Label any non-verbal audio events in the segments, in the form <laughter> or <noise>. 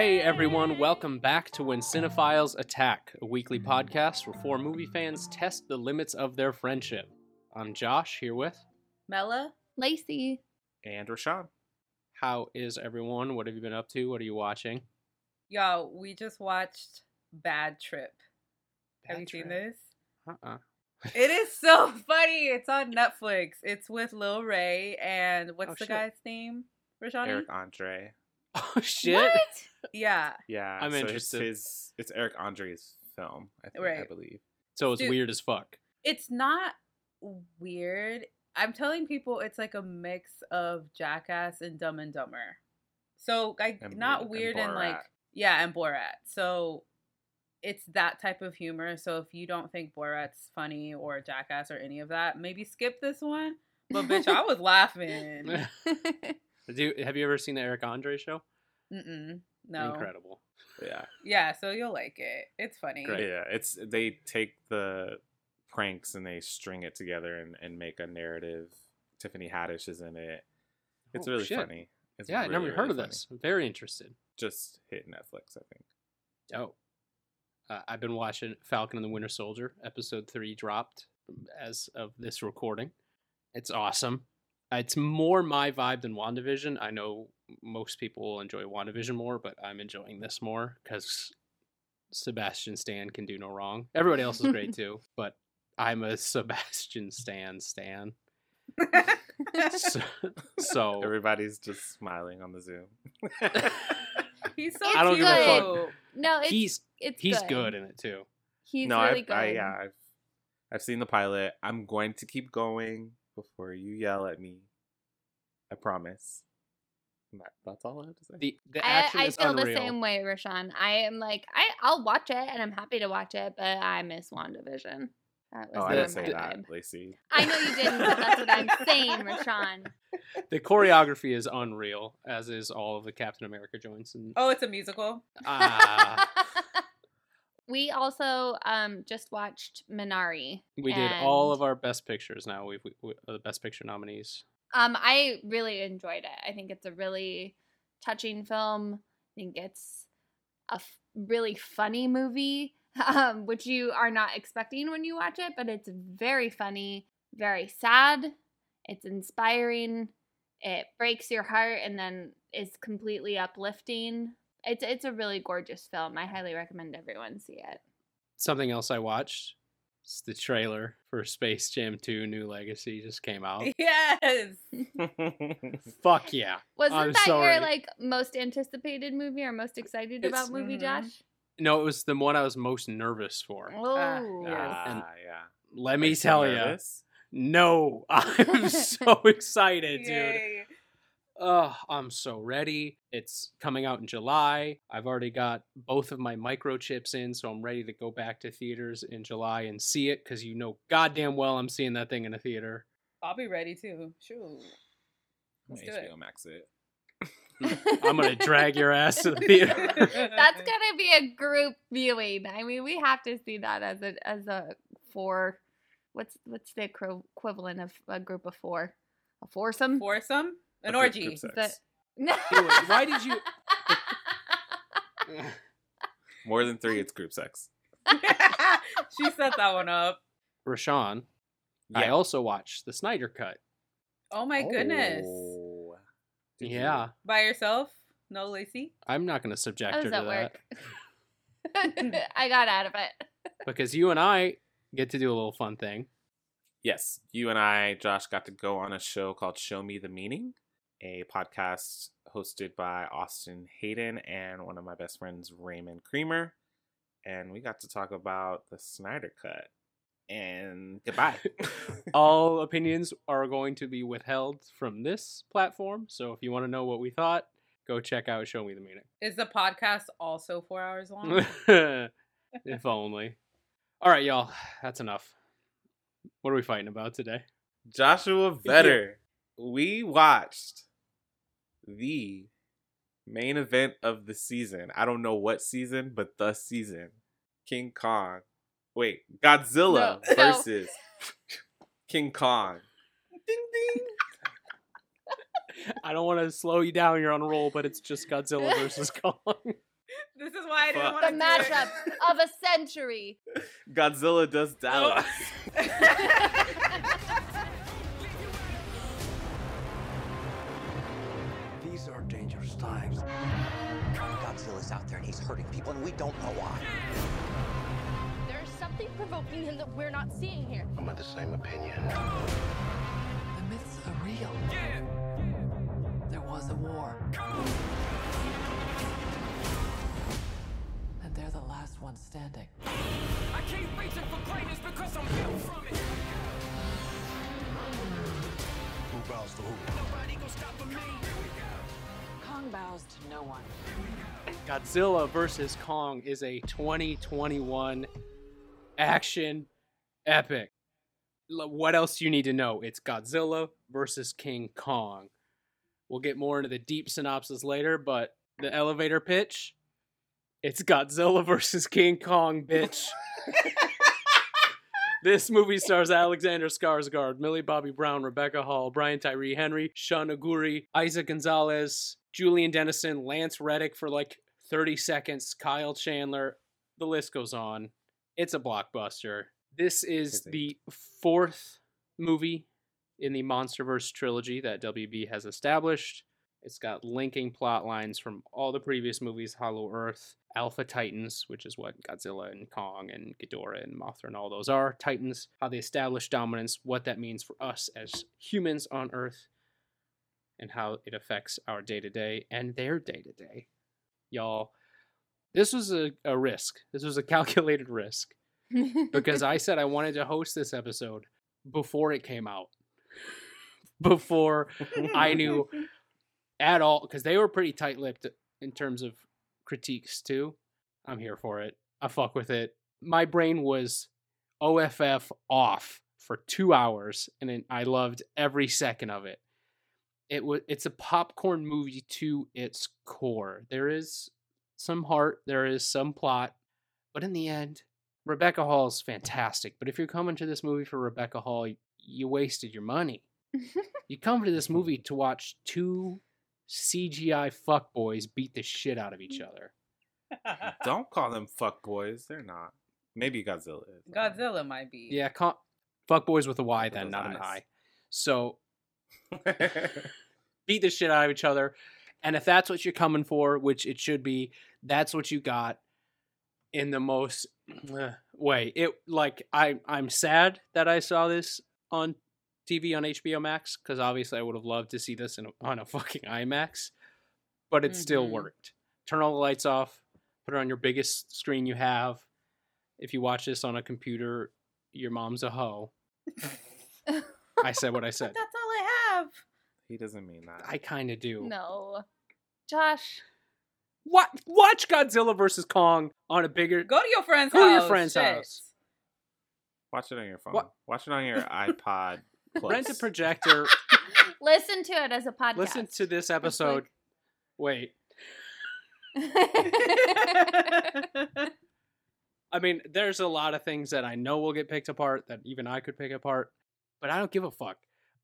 Hey everyone, welcome back to When Cinephiles Attack, a weekly podcast where four movie fans test the limits of their friendship. I'm Josh, here with. Mella? Lacey. and Rashawn. How is everyone? What have you been up to? What are you watching? Yo, we just watched Bad Trip. Have Bad you seen this? Uh-uh. It is <laughs> so funny. It's on Netflix. It's with Lil Rel and what's Oh, the shit. guy's name? Rashani? Eric Andre. <laughs> Oh shit! What? Yeah. Yeah, I'm so interested. It's, his, it's Eric Andre's film, I think, I believe. So it's Dude. weird as fuck. It's not weird. I'm telling people it's like a mix of Jackass and Dumb and Dumber. So like And not Bo- and weird and like yeah, and Borat. So it's that type of humor. So if you don't think Borat's funny or Jackass or any of that, maybe skip this one. But bitch, I was <laughs> laughing. <laughs> Do you, have you ever seen the Eric Andre show? Mm-mm. No. Incredible. Yeah, Yeah, so you'll like it. It's funny. yeah. It's they take the pranks and they string it together and, and make a narrative. Tiffany Haddish is in it. It's Oh, really shit. funny. It's yeah, I never really, heard really of funny. this. I'm very interested. Just hit Netflix, I think. Oh. Uh, I've been watching Falcon and the Winter Soldier. Episode 3 dropped as of this recording. It's awesome. It's more my vibe than WandaVision. I know most people will enjoy WandaVision more, but I'm enjoying this more because Sebastian Stan can do no wrong. Everybody else is great <laughs> too, but I'm a Sebastian Stan Stan. <laughs> So, so Everybody's just smiling on the Zoom. <laughs> He's so I don't give a fuck. no, it's he's it's he's good. good in it too. He's no, really I've, good. I, yeah, I've I've seen the pilot. I'm going to keep going before you yell at me. I promise. That- that's all I have to say. The the I, action I is feel unreal. the same way, Rashawn. I am like I I'll watch it and I'm happy to watch it, but I miss WandaVision. That was oh, I didn't my say that. Lacey. I know you didn't, but that's what I'm saying, <laughs> Rashawn. The choreography is unreal, as is all of the Captain America joints. And Oh, it's a musical. ah, <laughs> we also um just watched Minari. we did all of our best pictures. Now we've we, we, uh, the best picture nominees. Um, I really enjoyed it. I think it's a really touching film. I think it's a f- really funny movie, <laughs> um, which you are not expecting when you watch it, but it's very funny, very sad. It's inspiring. It breaks your heart and then is completely uplifting. It's it's a really gorgeous film. I highly recommend everyone see it. Something else I watched. It's the trailer for Space Jam 2: New Legacy just came <laughs> out. Yes. <laughs> Fuck yeah! Wasn't I'm that sorry. your like most anticipated movie or most excited It's- about movie, Mhm. Josh? No, it was the one I was most nervous for. Oh, And- yeah. Let Are me you so tell you, no, <laughs> I'm so excited, dude. Yay. Oh, I'm so ready. It's coming out in July. I've already got both of my microchips in, so I'm ready to go back to theaters in July and see it because you know goddamn well I'm seeing that thing in a theater. I'll be ready too. Shoot. I'm Let's gonna do it. Max it. Mm, I'm gonna drag your ass to the <laughs> theater. That's gonna be a group viewing. I mean, we have to see that as a as a four. What's what's the equivalent of a group of four? A foursome. Foursome? An A group- orgy. group Is sex. that- <laughs> Anyway, why did you? <laughs> More than three, it's group sex. <laughs> she set that one up. Rashawn, I also watched the Snyder Cut. Oh my goodness. Oh. Did you? Yeah, By yourself? No Lacey? I'm not gonna subject I her was to at that work. I got out of it. because you and I get to do a little fun thing. Yes, you and I, Josh, got to go on a show called Show Me the Meaning, a podcast hosted by Austin Hayden and one of my best friends, Raymond Creamer. And we got to talk about the Snyder Cut. And goodbye. <laughs> All opinions are going to be withheld from this platform. So if you want to know what we thought, go check out Show Me the Meaning. Is the podcast also four hours long? <laughs> if only. All right, y'all. That's enough. What are we fighting about today? Joshua Vetter. We watched the main event of the season. I don't know what season, but the season. King Kong. Wait, Godzilla No, no. versus King Kong. Ding ding. <laughs> I don't want to slow you down. You're on a roll, but it's just Godzilla versus <laughs> Kong. This is why I didn't Fuck. want The to matchup of a century. <laughs> Godzilla does oh. Dallas. Godzilla's out there and he's hurting people, and we don't know why. There's something provoking him that we're not seeing here. I'm of the same opinion. The myths are real. There was a war. And they're the last ones standing. I keep reaching for greatness because I'm built from it. Who bows to who? Nobody gonna stop me. Kong bows to no one. Godzilla versus Kong is a 2021 action epic. What else do you need to know? It's Godzilla versus King Kong. We'll get more into the deep synopsis later, but the elevator pitch it's Godzilla <laughs> versus King Kong, bitch. <laughs> This movie stars Alexander Skarsgård, Millie Bobby Brown, Rebecca Hall, Brian Tyree Henry, Shun Oguri, Eiza Gonzalez, Julian Dennison, Lance Reddick for like 30 seconds, Kyle Chandler. The list goes on. It's a blockbuster. This is the fourth movie in the Monsterverse trilogy that WB has established. It's got linking plot lines from all the previous movies Hollow Earth, Alpha Titans, which is what Godzilla and Kong and Ghidorah and Mothra and all those are. Titans, how they establish dominance, what that means for us as humans on Earth, and how it affects our day to day and their day to day. Y'all, this was a, a risk. This was a <laughs> calculated risk because I said I wanted to host this episode before it came out. Before I <laughs> knew at all, because they were pretty tight lipped in terms of critiques too. I'm here for it. I fuck with it. My brain was OFF off for two hours, and I loved every second of it. It was it's a popcorn movie to its core. There is some heart, there is some plot, but in the end, Rebecca Hall is fantastic. But if you're coming to this movie for Rebecca Hall, y- you wasted your money. <laughs> you come to this movie to watch two CGI fuckboys beat the shit out of each <laughs> other. Don't call them fuck boys. They're not. Maybe Godzilla is. Godzilla might be. Yeah, con- fuckboys with a Y With then, those not an. I. So <laughs> beat the shit out of each other. And if that's what you're coming for, which it should be, that's what you got in the most uh, way. It like I I'm sad that I saw this on TV on HBO Max because obviously I would have loved to see this in a, on a <laughs> fucking IMAX, but it still Mhm. worked. Turn all the lights off, put it on your biggest screen you have. If you watch this on a computer, your mom's a hoe. <laughs> I said what I said. That's all I have. he doesn't mean that. I kind of do. no. Josh. What? Watch Godzilla versus Kong on a bigger. Go to your friend's Go to house. your friend's shit. house. Watch it on your phone. What? Watch it on your <laughs> iPod. Plus. Rent a <laughs> projector. <laughs> Listen to it as a podcast. listen to this episode. Wait, I mean, there's a lot of things that I know will get picked apart that even I could pick apart, but I don't give a fuck.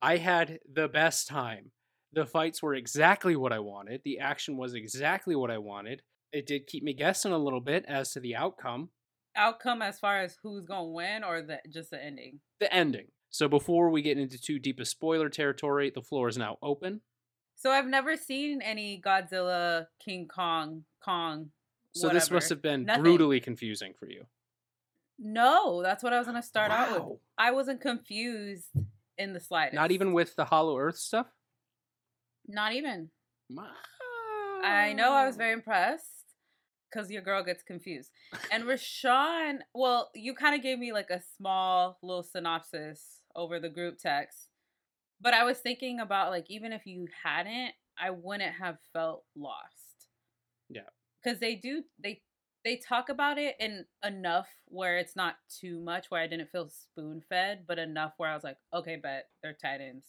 I had the best time. The fights were exactly what I wanted. The action was exactly what I wanted. It did keep me guessing a little bit as to the outcome, Outcome as far as who's gonna win or the just the ending. the ending. So before we get into too deep a spoiler territory, the floor is now open. So I've never seen any Godzilla, King Kong, Kong. So this must have been Nothing. brutally confusing for you. No, that's what I was gonna start out with. I wasn't confused in the slightest. Not even with the Hollow Earth stuff. Not even. I know I was very impressed because your girl gets confused. And <laughs> Rashawn, well, you kind of gave me like a small little synopsis over the group text. But I was thinking about like even if you hadn't, I wouldn't have felt lost. Yeah. Cuz they do they they talk about it in enough where it's not too much where I didn't feel spoon fed, but enough where I was like, okay, but they're Titans.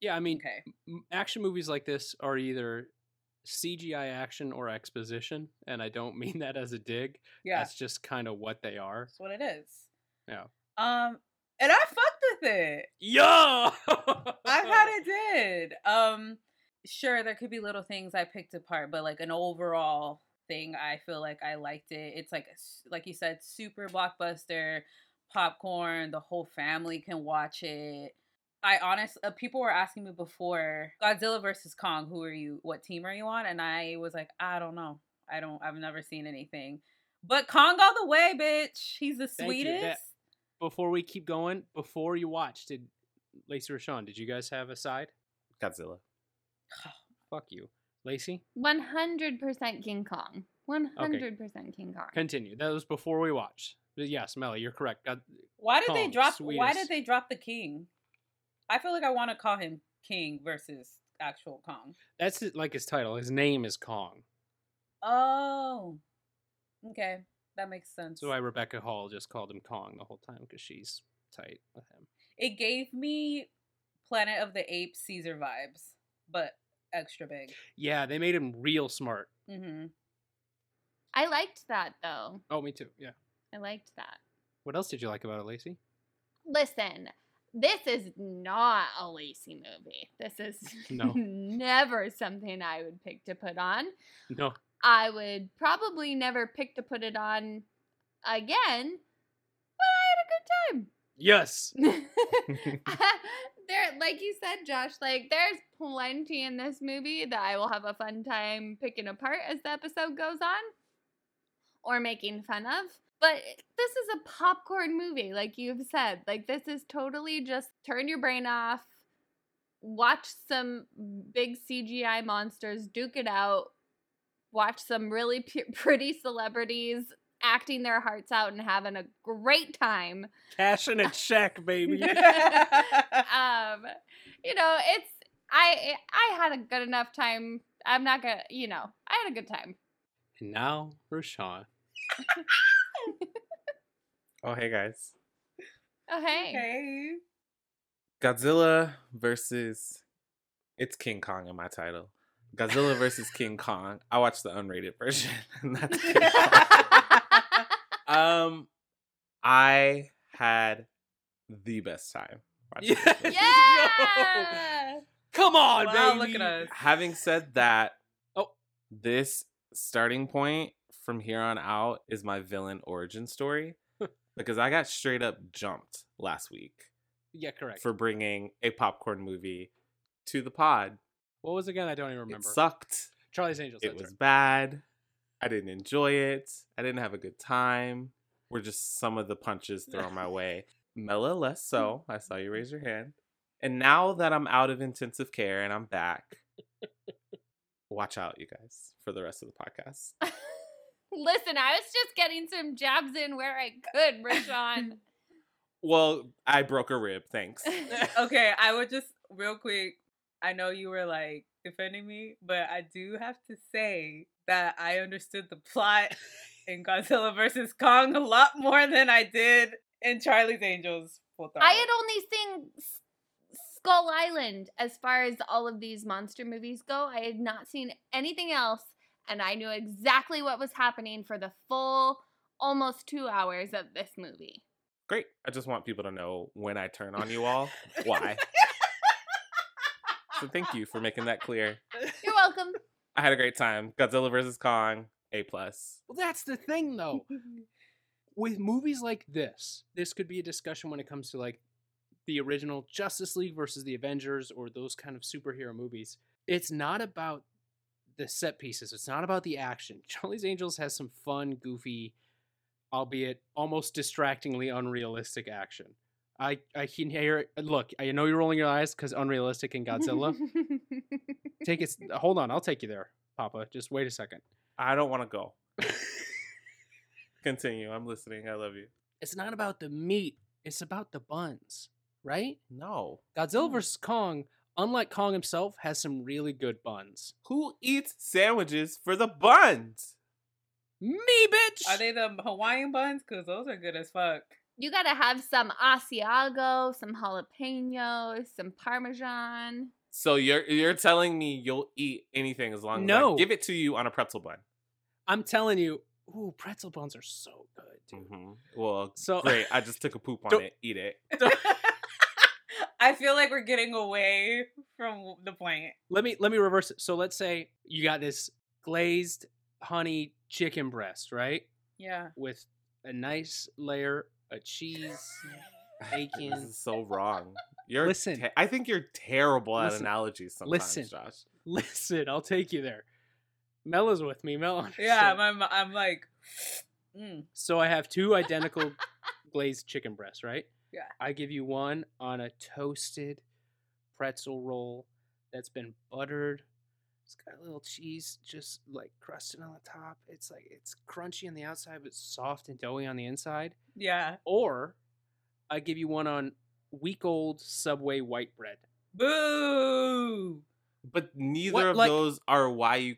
Yeah, I mean, Okay. action movies like this are either CGI action or exposition, and I don't mean that as a dig. Yeah. That's just kind of what they are. That's what it is. Yeah. Um, and I fucked with it. Yo! I kind of <laughs> did. Um, sure, there could be little things I picked apart, but like an overall thing, I feel like I liked it. It's like, like you said, super blockbuster, popcorn. The whole family can watch it. I honest, uh, people were asking me before Godzilla versus Kong. Who are you? What team are you on? And I was like, I don't know. I don't. I've never seen anything. But Kong all the way, bitch. He's the Thank sweetest. That- before we keep going, before you watch, did Lacey or Sean, did you guys have a side? Godzilla. <sighs> Fuck you. Lacey? 100% King Kong. 100% King Kong. Continue. That was before we watched. But yes, Melly, you're correct. God, Why did they Kong, drop? Why did they drop the king? I feel like I want to call him King versus actual Kong. that's like his title. His name is Kong. Oh, okay, that makes sense. So why Rebecca Hall just called him Kong the whole time because she's tight with him. It gave me Planet of the Apes Caesar vibes, but extra big. Yeah, they made him real smart. Mm-hmm. I liked that though. Oh, me too. Yeah. I liked that. What else did you like about it, Lacey? Listen, this is not a Lacey movie. This is <laughs> No. never something I would pick to put on. No. I would probably never pick to put it on again, but I had a good time. Yes. <laughs> <laughs> there like you said josh like there's plenty in this movie that i will have a fun time picking apart as the episode goes on or making fun of but this is a popcorn movie like you've said like this is totally just turn your brain off watch some big cgi monsters duke it out watch some really p- <laughs> pretty celebrities acting their hearts out and having a great time Cashing a check, baby. <laughs> <laughs> um you know it's i i had a good enough time i'm not gonna you know i had a good time and now Rashawn. <laughs> Oh, hey guys. oh hey Hey. Godzilla versus it's King Kong in my title. Godzilla versus King Kong. I watched the unrated version. and that's King Kong. Um, I had the best time. <laughs> watching this movie. yeah Come on, Wow, baby. look at us. Having said that, Oh. this starting point from here on out is my villain origin story because I got straight up jumped last week Yeah, correct. for bringing a popcorn movie to the pod. what was it again? I don't even remember. It sucked. Charlie's Angels. Sucked it was right. bad. I didn't enjoy it. I didn't have a good time. Were just some of the punches thrown my <laughs> way. Mela, less so. I saw you mm-hmm. raise your hand. And now that I'm out of intensive care and I'm back, watch out, you guys, for the rest of the podcast. <laughs> listen i was just getting some jabs in where i could rashawn <laughs> Well, I broke a rib. Thanks. Okay, I would just real quick. I know you were like defending me, but I do have to say that I understood the plot <laughs> in Godzilla versus Kong a lot more than I did in Charlie's Angels. I had only seen skull island as far as all of these monster movies go i had not seen anything else and i knew exactly what was happening for the full almost two hours of this movie Great. I just want people to know when I turn on you all, why. <laughs> so thank you for making that clear. you're welcome I had a great time. Godzilla versus Kong, A plus. Well, that's the thing, though. <laughs> With movies like this, this could be a discussion when it comes to like the original Justice League versus the Avengers or those kind of superhero movies. It's not about the set pieces. It's not about the action. <laughs> Charlie's Angels has some fun, goofy, albeit almost distractingly unrealistic action. I I can hear it. Look, I know you're rolling your eyes because unrealistic in Godzilla. <laughs> take it. Hold on, I'll take you there, Papa. Just wait a second. I don't want to go. <laughs> Continue. I'm listening. I love you. it's not about the meat, it's about the buns, right? No. Godzilla Hmm. vs. Kong, unlike Kong himself, has some really good buns. Who eats sandwiches for the buns? Me, bitch. Are they the Hawaiian buns? Because those are good as fuck. You gotta have some Asiago, some jalapenos, some Parmesan. So you're you're telling me you'll eat anything as long as No. I give it to you on a pretzel bun? I'm telling you, ooh, pretzel buns are so good, dude. hmm Well, So <laughs> great. I just took a poop on it. Eat it. <laughs> <laughs> I feel like we're getting away from the point. let me let me reverse it. So let's say you got this glazed honey chicken breast, right? Yeah. With a nice layer of cheese, <laughs> This is so wrong. You're Listen. te- I think you're terrible at Listen. analogies sometimes, Listen. Josh. Listen, I'll take you there. Mel is with me. Mel. <laughs> Yeah, understands. I'm, I'm like, mm. So I have two identical <laughs> glazed chicken breasts, right? Yeah. I give you one on a toasted pretzel roll that's been buttered. It's got a little cheese just like crusted on the top. It's like it's crunchy on the outside, but soft and doughy on the inside. yeah. Or I give you one on week old Subway white bread. Boo. But neither What, of like- those are why you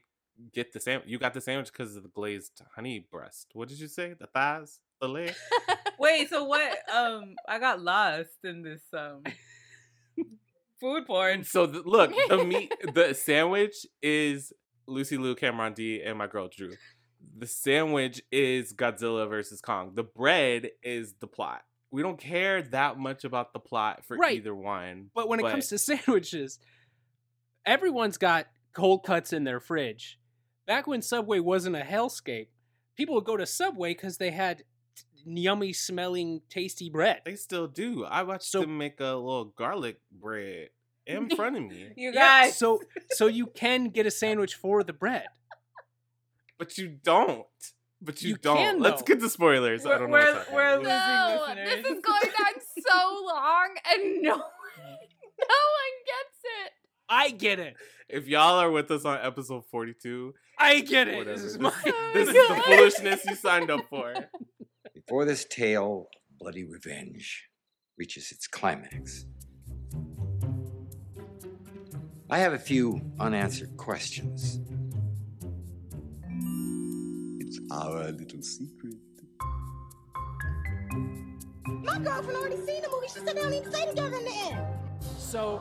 get the sandwich. You got the sandwich because of the glazed honey breast. What did you say? The thighs, the leg. <laughs> Wait, so what? Um, I got lost in this um <laughs> food porn. so the, look, the meat, <laughs> the sandwich is Lucy Liu, Cameron D, and my girl Drew. The sandwich is Godzilla versus Kong. The bread is the plot. We don't care that much about the plot for Right. either one. But when it comes to <laughs> sandwiches, everyone's got cold cuts in their fridge. Back when Subway wasn't a hellscape, people would go to Subway because they had yummy smelling, tasty bread. They still do. I watched So- them make a little garlic bread in <laughs> front of me. You Yeah, guys. so so you can get a sandwich for the bread. But you don't. But you, You don't. can, Let's get to spoilers. I We're- don't know we're- what's we're losing No, listeners. this is going on so long, and no one, <laughs> no one gets it. I get it. If y'all are with us on episode 42, I get it. whatever. This is This, my this <laughs> is the foolishness you signed up for. Before this tale, of bloody revenge, reaches its climax. I have a few unanswered questions. It's our little secret. My girlfriend already seen the movie. She said they don't need to stay together in the end. So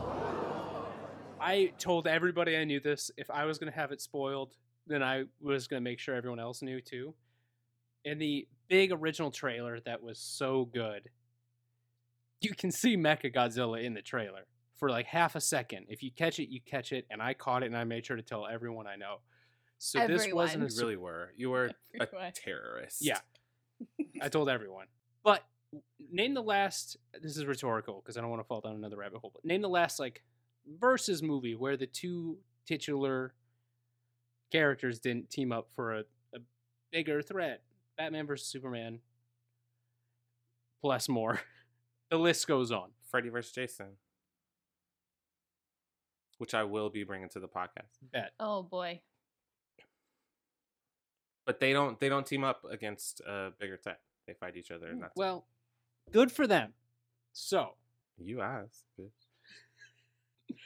I told everybody I knew this. If I was going to have it spoiled, then I was going to make sure everyone else knew too. In the big original trailer that was so good, you can see Mecha Godzilla in the trailer for like half a second. If you catch it, you catch it. And I caught it and I made sure to tell everyone I know. So this wasn't <laughs> a You really were. You were a terrorist. Yeah. I told everyone. But name the last. This is rhetorical because I don't want to fall down another rabbit hole. But name the last like versus movie where the two titular characters didn't team up for a, a bigger threat. Batman versus Superman. Plus more. <laughs> The list goes on. Freddy vs. Jason. Which I will be bringing to the podcast. Bet. Oh boy. But they don't they don't team up against a bigger tech. They fight each other and mm, that's Well, good for them. So you asked, bitch.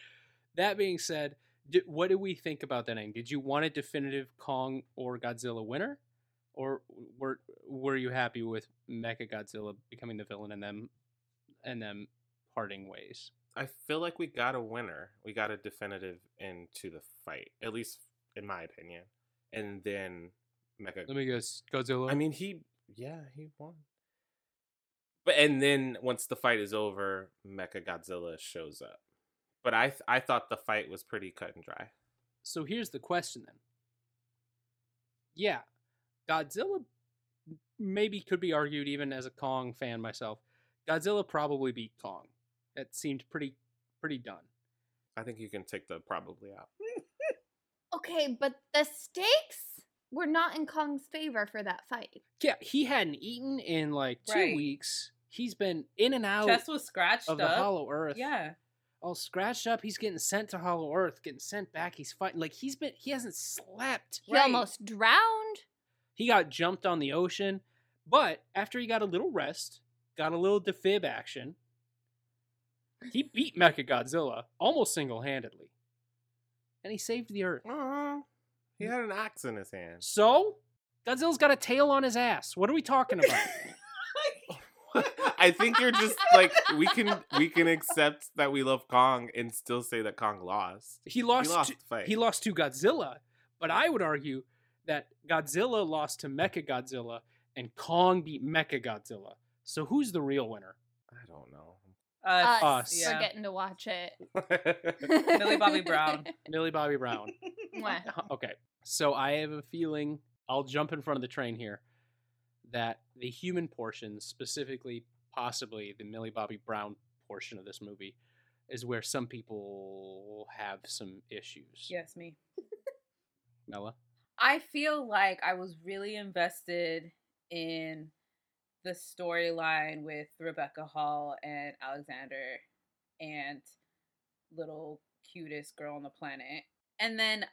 that being said, di what do we think about that name? Did you want a definitive Kong or Godzilla winner, or were were you happy with Mecha Godzilla becoming the villain and them and them parting ways? I feel like we got a winner. We got a definitive into the fight, at least in my opinion. And then Mecha. Let me guess, Godzilla. I mean, he yeah, he won. But and then once the fight is over, Mecha Godzilla shows up. But I th- I thought the fight was pretty cut and dry. so here's the question then. Yeah, Godzilla maybe could be argued even as a Kong fan myself. Godzilla probably beat Kong. That seemed pretty pretty done. I think you can take the probably out. Okay, but the stakes were not in Kong's favor for that fight. Yeah, he hadn't eaten in like two Right. weeks. He's been in and out Chest was scratched of the up. Hollow Earth. Yeah. all scratched up. He's getting sent to Hollow Earth, getting sent back. He's fighting like he's been. He hasn't slept. He Right. almost drowned. He got jumped on the ocean, but after he got a little rest, got a little defib action, he beat Mecha Godzilla almost single handedly, and he saved the Earth. Aw, he had an axe in his hand. So, Godzilla's got a tail on his ass. What are we talking about? <laughs> <laughs> I think you're just like we can we can accept that we love Kong and still say that Kong lost. He lost. lost to, fight. He lost to Godzilla, but I would argue that Godzilla lost to Mecha Godzilla, and Kong beat Mecha Godzilla. So who's the real winner? I don't know. Us, Us. for Yeah. getting to watch it. <laughs> Millie Bobby Brown. <laughs> Millie Bobby Brown. <laughs> Uh, okay, so I have a feeling I'll jump in front of the train here that the human portion, specifically, possibly the Millie Bobby Brown portion of this movie, is where some people have some issues. Yes, me. Mella. I feel like I was really invested in the storyline with Rebecca Hall and Alexander and little cutest girl on the planet. And then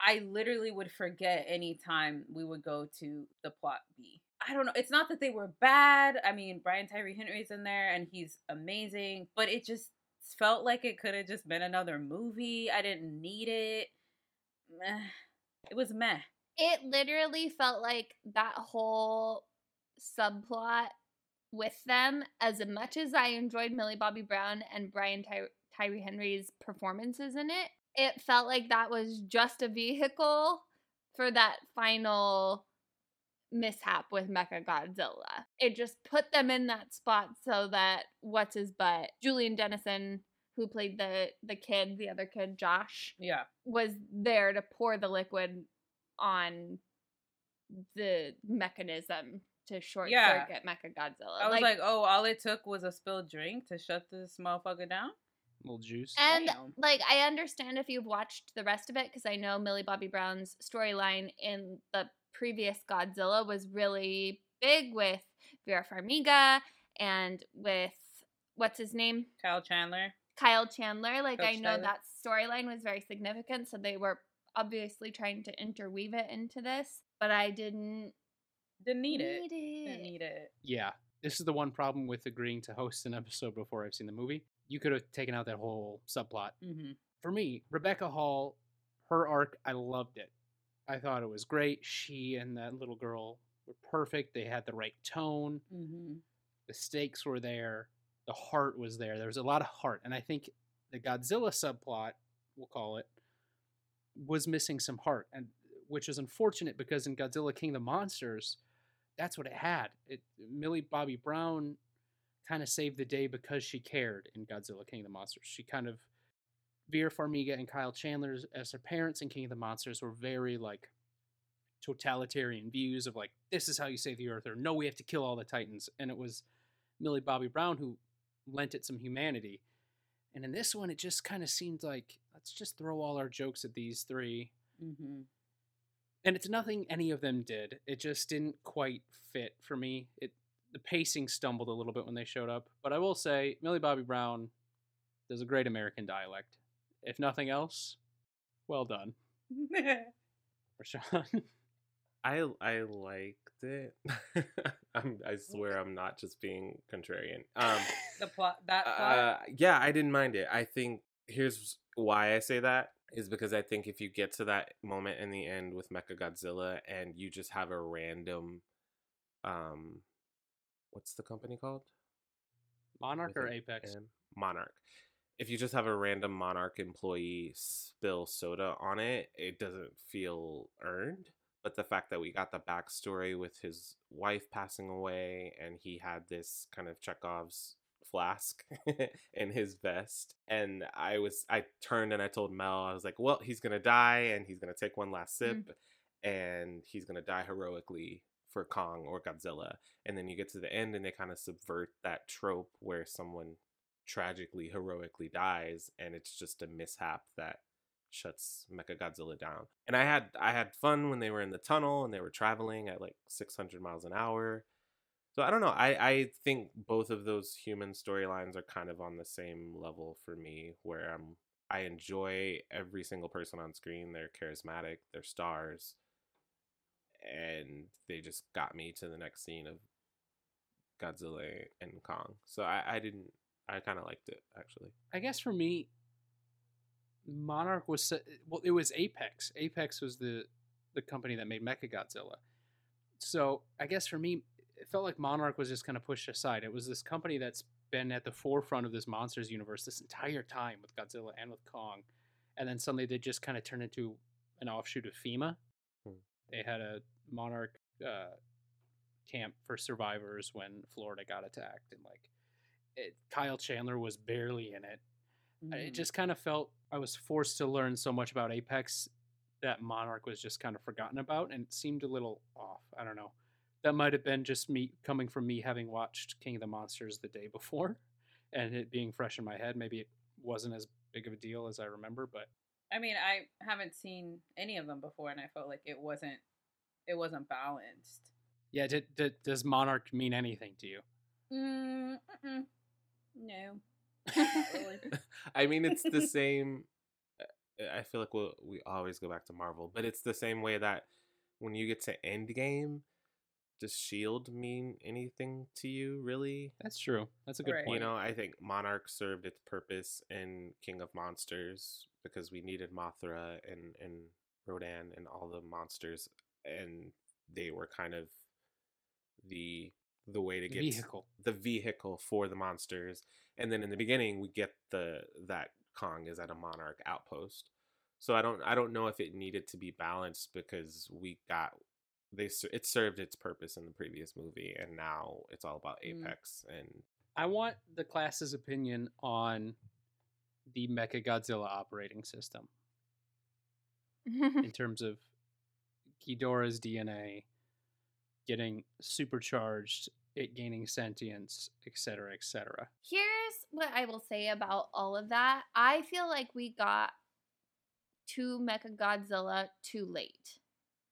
I literally would forget anytime we would go to the plot B. I don't know. It's not that they were bad. I mean, Brian Tyree Henry's in there and he's amazing, but it just felt like it could have just been another movie. I didn't need it. <sighs> It was meh. It literally felt like that whole subplot with them, as much as I enjoyed Millie Bobby Brown and Brian Ty- Tyree Henry's performances in it, it felt like that was just a vehicle for that final mishap with Mecha Godzilla. It just put them in that spot so that what's his butt, Julian Dennison, who played the the kid, the other kid, Josh, Yeah. was there to pour the liquid on the mechanism to short Yeah. circuit Mecha Godzilla. I was like, oh, all it took was a spilled drink to shut this motherfucker down? little juice. and Damn. like I understand if you've watched the rest of it because I know Millie Bobby Brown's storyline in the previous Godzilla was really big with Vera Farmiga and with what's his name Kyle Chandler. Kyle Chandler. Like I know Tyler. that storyline was very significant, so they were obviously trying to interweave it into this, but I didn't Didn't need it. need Didn't need it. Yeah, this is the one problem with agreeing to host an episode before I've seen the movie. You could have taken out that whole subplot. Mm-hmm. For me, Rebecca Hall, her arc, I loved it. I thought it was great. She and that little girl were perfect. They had the right tone. Mm-hmm. The stakes were there. The heart was there. There was a lot of heart. And I think the Godzilla subplot, we'll call it, was missing some heart. And which is unfortunate because in Godzilla King of the Monsters, that's what it had. It Millie Bobby Brown kind of saved the day because she cared in Godzilla King of the Monsters. She kind of Vera Farmiga and Kyle Chandler as her parents in King of the Monsters were very like totalitarian views of like this is how you save the earth or no we have to kill all the titans and it was Millie Bobby Brown who lent it some humanity. And in this one it just kind of seemed like let's just throw all our jokes at these three Mm-hmm. and it's nothing any of them did. It just didn't quite fit for me. It the pacing stumbled a little bit when they showed up, but I will say Millie Bobby Brown does a great American dialect. If nothing else, well done, <laughs> Rashawn. <laughs> I I liked it. <laughs> I'm, I swear I'm not just being contrarian. Um, the plot that plot. uh, yeah, I didn't mind it. I think here's why I say that is because I think if you get to that moment in the end with Mecha Godzilla and you just have a random, um, what's the company called? Monarch or Apex? Monarch. If you just have a random Monarch employee spill soda on it, it doesn't feel earned. But the fact that we got the backstory with his wife passing away and he had this kind of Chekhov's flask <laughs> in his vest. And I was, I turned and I told Mel, I was like, well, he's going to die and he's going to take one last mm-hmm. sip and he's going to die heroically for Kong or Godzilla. And then you get to the end and they kind of subvert that trope where someone tragically, heroically dies and it's just a mishap that shuts Mecha Godzilla down. And I had I had fun when they were in the tunnel and they were traveling at like 600 miles an hour. So I don't know. I I think both of those human storylines are kind of on the same level for me where I'm I enjoy every single person on screen. They're charismatic, they're stars. And they just got me to the next scene of Godzilla and Kong. So I, I didn't I kind of liked it actually. I guess for me, Monarch was well, it was Apex. Apex was the the company that made Mechagodzilla, So I guess for me, it felt like Monarch was just kind of pushed aside. It was this company that's been at the forefront of this monsters universe this entire time with Godzilla and with Kong, and then suddenly they just kind of turned into an offshoot of FEMA. Hmm. They had a Monarch uh, camp for survivors when Florida got attacked, and like it, Kyle Chandler was barely in it. It Mm. just kind of felt I was forced to learn so much about Apex that Monarch was just kind of forgotten about, and it seemed a little off. I don't know. That might have been just me coming from me having watched King of the Monsters the day before, <laughs> and it being fresh in my head. Maybe it wasn't as big of a deal as I remember, but I mean, I haven't seen any of them before, and I felt like it wasn't it wasn't balanced. yeah. Did, did, does Monarch mean anything to you? Mm, no. Really. <laughs> I mean, it's the <laughs> same. uh, I feel like we'll, we always go back to Marvel, but it's the same way that when you get to Endgame, does Shield mean anything to you, really? That's true. That's a good Right. point. You know, I think Monarch served its purpose in King of Monsters because we needed Mothra and, and Rodan and all the monsters, and they were kind of the the way to get vehicle. the vehicle for the monsters. And then in the beginning, we get the that Kong is at a Monarch outpost. So I don't I don't know if it needed to be balanced because we got they it served its purpose in the previous movie, and now it's all about Mm. Apex and I want the class's opinion on the Mecha Godzilla operating system in <laughs> terms of Ghidorah's DNA getting supercharged, it gaining sentience, etc., etc. Here's what I will say about all of that. I feel like we got to Mecha Godzilla too late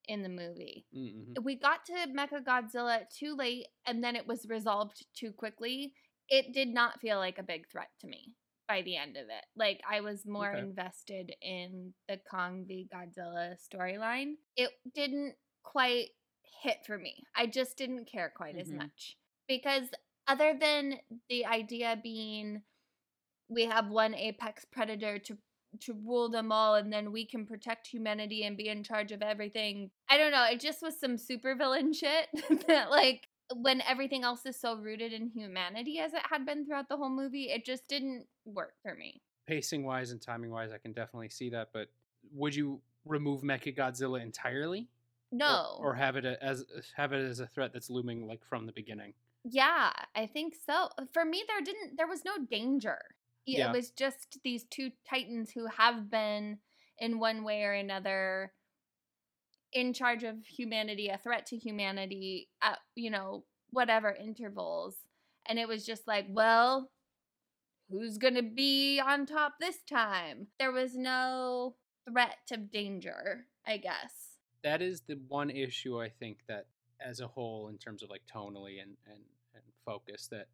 in the movie. Mm-hmm. We got to Mecha Godzilla too late and then it was resolved too quickly. It did not feel like a big threat to me by the end of it. Like I was more Okay. invested in the Kong v Godzilla storyline. It didn't quite hit for me. I just didn't care quite as Mhm. much because other than the idea being we have one apex predator to to rule them all and then we can protect humanity and be in charge of everything. I don't know, it just was some supervillain <laughs> shit that like when everything else is so rooted in humanity as it had been throughout the whole movie, it just didn't work for me. Pacing wise and timing wise, I can definitely see that. But would you remove Mecha Godzilla entirely? No. or, have it as have it as a threat that's looming like from the beginning. Yeah, I think so. For me there didn't there was no danger. Yeah. It was just these two titans who have been in one way or another in charge of humanity, a threat to humanity at, you know, whatever intervals. And it was just like, well, who's going to be on top this time? There was no threat of danger, I guess. That is the one issue I think that as a whole in terms of like tonally and and, and focus that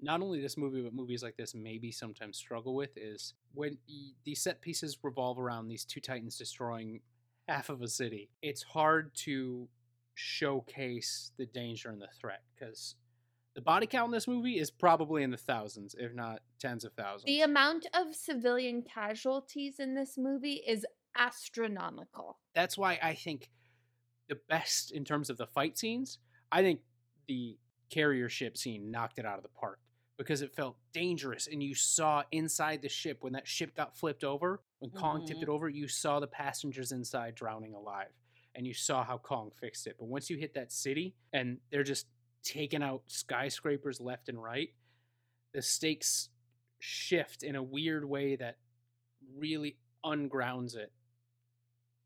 not only this movie but movies like this maybe sometimes struggle with is when these set pieces revolve around these two titans destroying half of a city it's hard to showcase the danger and the threat because the body count in this movie is probably in the thousands if not tens of thousands The amount of civilian casualties in this movie is astronomical. that's why I think the best in terms of the fight scenes, I think the carrier ship scene knocked it out of the park because it felt dangerous and you saw inside the ship when that ship got flipped over, when Kong tipped mm-hmm. it over, you saw the passengers inside drowning alive and you saw how Kong fixed it. But once you hit that city and they're just taking out skyscrapers left and right, the stakes shift in a weird way that really ungrounds it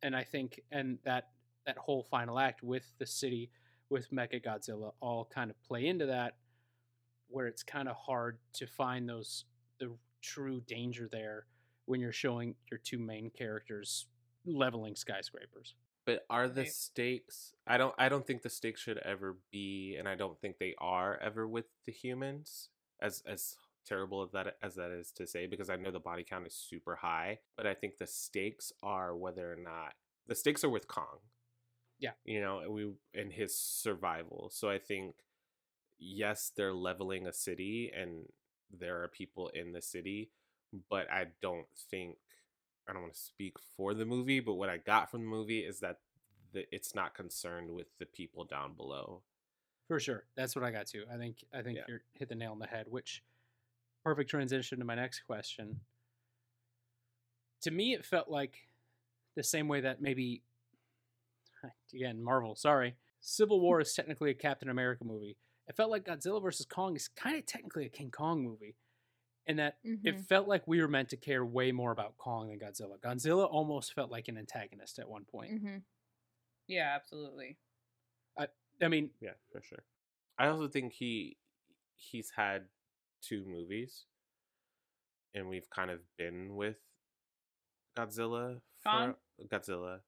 and I think and that that whole final act with the city with Mecha Godzilla all kind of play into that where it's kind of hard to find those the true danger there when you're showing your two main characters leveling skyscrapers. But are the Right. stakes? I don't. I don't think the stakes should ever be, and I don't think they are ever with the humans. As as terrible as that as that is to say, because I know the body count is super high, but I think the stakes are whether or not the stakes are with Kong. Yeah. you know, and we and his survival. So I think yes, they're leveling a city, and there are people in the city, but I don't think I don't want to speak for the movie, but what I got from the movie is that the, it's not concerned with the people down below. For sure. That's what I got too. I think I think Yeah. you hit the nail on the head, which perfect transition to my next question. To me it felt like the same way that maybe <laughs> again, Marvel, sorry. Civil <laughs> War is technically a Captain America movie. It felt like Godzilla vs. Kong is kind of technically a King Kong movie. And that it Mhm. felt like we were meant to care way more about Kong than Godzilla. Godzilla almost felt like an antagonist at one point. hmm Yeah, absolutely. I I mean, Yeah, for sure. I also think he he's had two movies, and we've kind of been with Godzilla. Kong? For, Godzilla,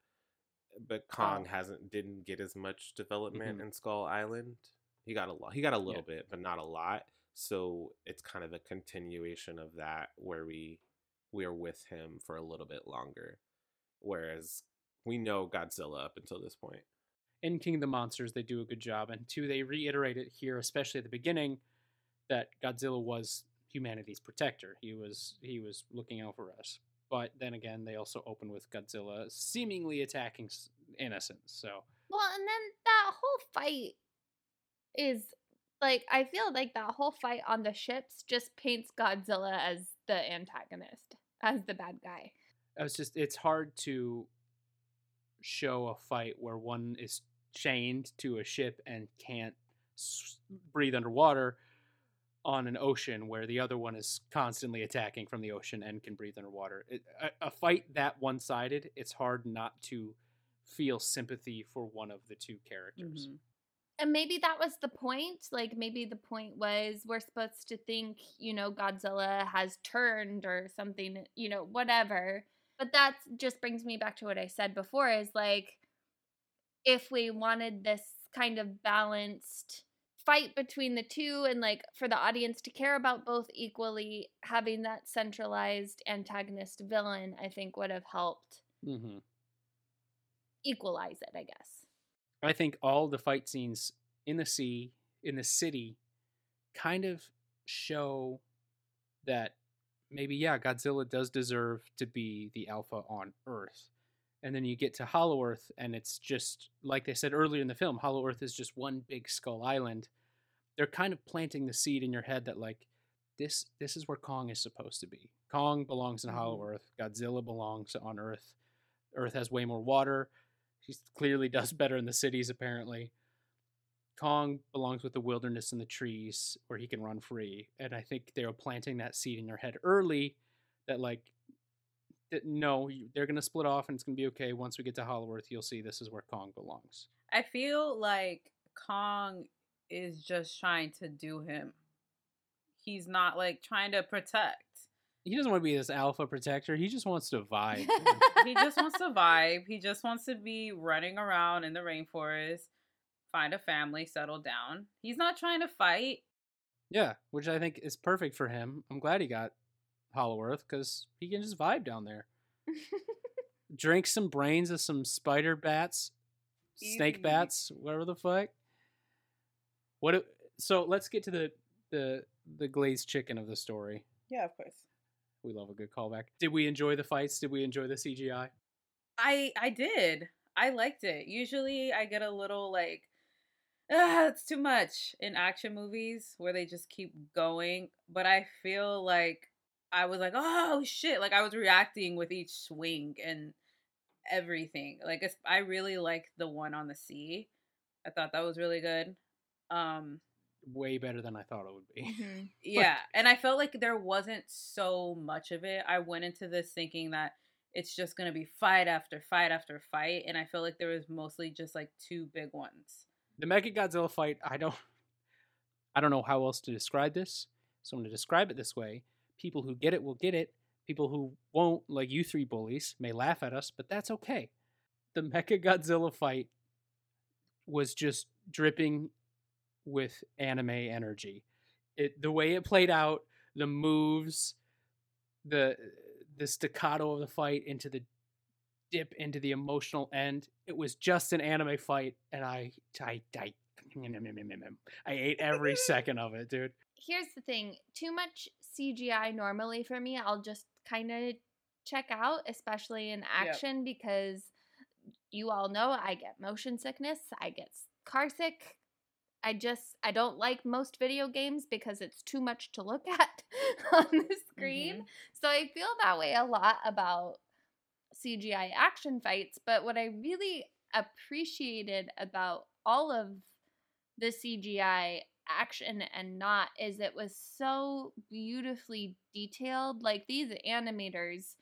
but Kong Oh. hasn't didn't get as much development Mhm. in Skull Island. He got a lot. He got a little bit, but not a lot. So it's kind of a continuation of that, where we we are with him for a little bit longer, whereas we know Godzilla up until this point. in King of the Monsters, they do a good job. And two, they reiterate it here, especially at the beginning, that Godzilla was humanity's protector. He was he was looking out for us. But then again, they also open with Godzilla seemingly attacking s- innocents. So Well, and then that whole fight is like I feel like that whole fight on the ships just paints Godzilla as the antagonist, as the bad guy. it's just it's hard to show a fight where one is chained to a ship and can't s- breathe underwater on an ocean where the other one is constantly attacking from the ocean and can breathe underwater. It, a, a fight that one-sided, it's hard not to feel sympathy for one of the two characters. Mhm. And maybe that was the point. Like maybe the point was we're supposed to think, you know, Godzilla has turned or something, you know, whatever. But that just brings me back to what I said before is like if we wanted this kind of balanced fight between the two and like for the audience to care about both equally, having that centralized antagonist villain, I think would have helped Mm-hmm. equalize it, I guess. I think all the fight scenes in the sea, in the city, kind of show that maybe, yeah, Godzilla does deserve to be the alpha on Earth. And then you get to Hollow Earth, and it's just like they said earlier in the film Hollow Earth is just one big skull island. They're kind of planting the seed in your head that, like, this this is where Kong is supposed to be. Kong belongs in Hollow Mhm. Earth. Godzilla belongs on Earth. Earth has way more water. He clearly does <laughs> better in the cities, apparently. Kong belongs with the wilderness and the trees where he can run free. And I think they were planting that seed in your head early that, like, that no, they're going to split off and it's going to be okay. Once we get to Hollow Earth, you'll see this is where Kong belongs. I feel like Kong is just trying to do him. He's not like trying to protect. He doesn't want to be this alpha protector. He just wants to vibe. <laughs> He just wants to vibe. He just wants to be running around in the rainforest, find a family, settle down. He's not trying to fight. yeah, which I think is perfect for him. I'm glad he got Hollow Earth because he can just vibe down there. <laughs> Drink some brains of some spider bats, snake bats, whatever the fuck. What? So let's get to the the the glazed chicken of the story. Yeah, of course. We love a good callback. Did we enjoy the fights? Did we enjoy the CGI? I I did. I liked it. Usually I get a little like ah, it's too much in action movies where they just keep going, but I feel like I was like, "Oh shit." Like I was reacting with each swing and everything. Like I really liked the one on the sea. I thought that was really good. Um Way better than I thought it would be. <laughs> Mhm. yeah, and I felt like there wasn't so much of it. I went into this thinking that it's just gonna be fight after fight after fight, and I feel like there was mostly just like two big ones. The Mecha Godzilla fight, I don't <laughs> I don't know how else to describe this. So I'm gonna describe it this way. People who get it will get it. People who won't, like you three bullies, may laugh at us, but that's okay. The Mecha Godzilla fight was just dripping with anime energy. It the way it played out, the moves, the the staccato of the fight into the dip into the emotional end. It was just an anime fight, and I I I, <laughs> I ate every second of it, dude. here's the thing too much cgi normally for me i'll just kind of check out especially in action because you all know I get motion sickness, I get car sick. I just I don't like most video games because it's too much to look <laughs> at on the screen. Mm-hmm. So I feel that way a lot about CGI action fights, but what I really appreciated about all of the CGI action and not is it was so beautifully detailed. Like these animators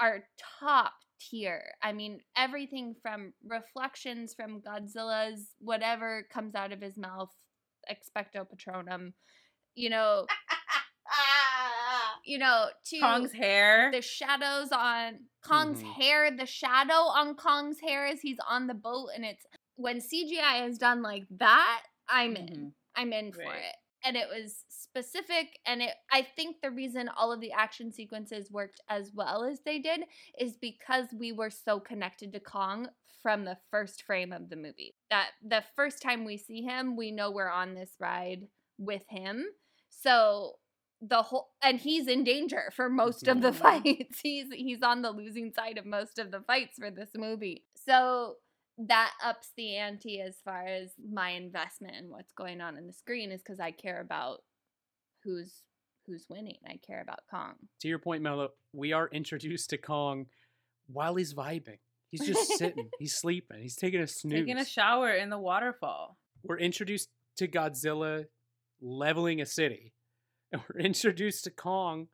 are top tier. I mean, everything from reflections from Godzilla's whatever comes out of his mouth, expecto patronum, you know, <laughs> you know, to Kong's hair. the shadows on Kong's Mhm. hair, the shadow on Kong's hair as he's on the boat, and it's when CGI is done like that, I'm in. Mhm. I'm in for it. And it was specific, and it. I think the reason all of the action sequences worked as well as they did is because we were so connected to Kong from the first frame of the movie. That the first time we see him, we know we're on this ride with him. So the whole and he's in danger for most of the <laughs> fights. He's he's on the losing side of most of the fights for this movie. So that ups the ante as far as my investment in what's going on in the screen is because I care about who's who's winning. I care about Kong. To your point, Mello, we are introduced to Kong while he's vibing. He's just sitting. <laughs> he's sleeping. He's taking a snooze. Taking a shower in the waterfall. we're introduced to Godzilla leveling a city. And we're introduced to Kong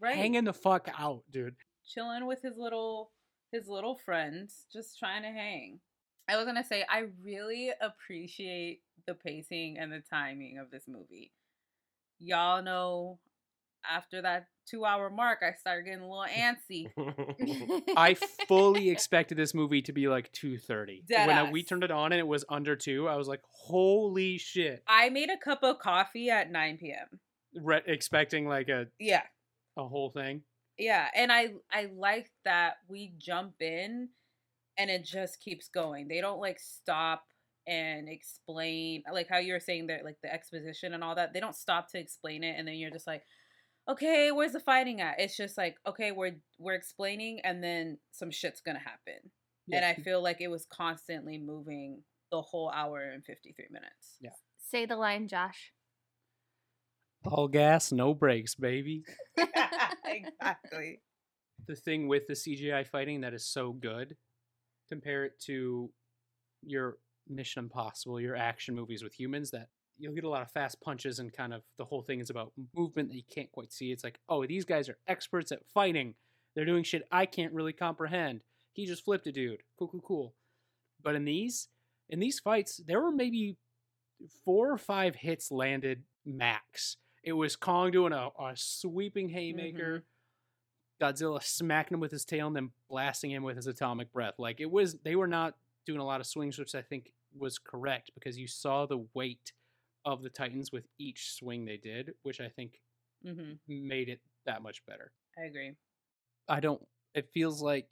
Right. hanging the fuck out, dude. chilling with his little his little friends, just trying to hang. I was gonna say I really appreciate the pacing and the timing of this movie. Y'all know after that two hour mark I started getting a little antsy. <laughs> I fully expected this movie to be like 2:30. Dead when I, we turned it on and it was under 2, I was like, "Holy shit." I made a cup of coffee at 9 p.m. Re- expecting like a Yeah. a whole thing. Yeah, and I I like that we jump in and it just keeps going. They don't like stop and explain like how you were saying that like the exposition and all that. They don't stop to explain it and then you're just like, "Okay, where's the fighting at?" It's just like, "Okay, we're we're explaining and then some shit's going to happen." And I feel like it was constantly moving the whole hour and 53 minutes. Yeah. Say the line, Josh. All gas, no brakes, baby. <laughs> exactly. <laughs> the thing with the CGI fighting that is so good, compare it to your Mission Impossible, your action movies with humans that you'll get a lot of fast punches and kind of the whole thing is about movement that you can't quite see. It's like, oh, these guys are experts at fighting. They're doing shit I can't really comprehend. He just flipped a dude. Cool, cool, cool. But in these, in these fights, there were maybe four or five hits landed max. It was Kong doing a, a sweeping haymaker. Godzilla smacking him with his tail and then blasting him with his atomic breath. Like it was, they were not doing a lot of swings, which I think was correct because you saw the weight of the Titans with each swing they did, which I think Mhm. made it that much better. I agree. I don't. It feels like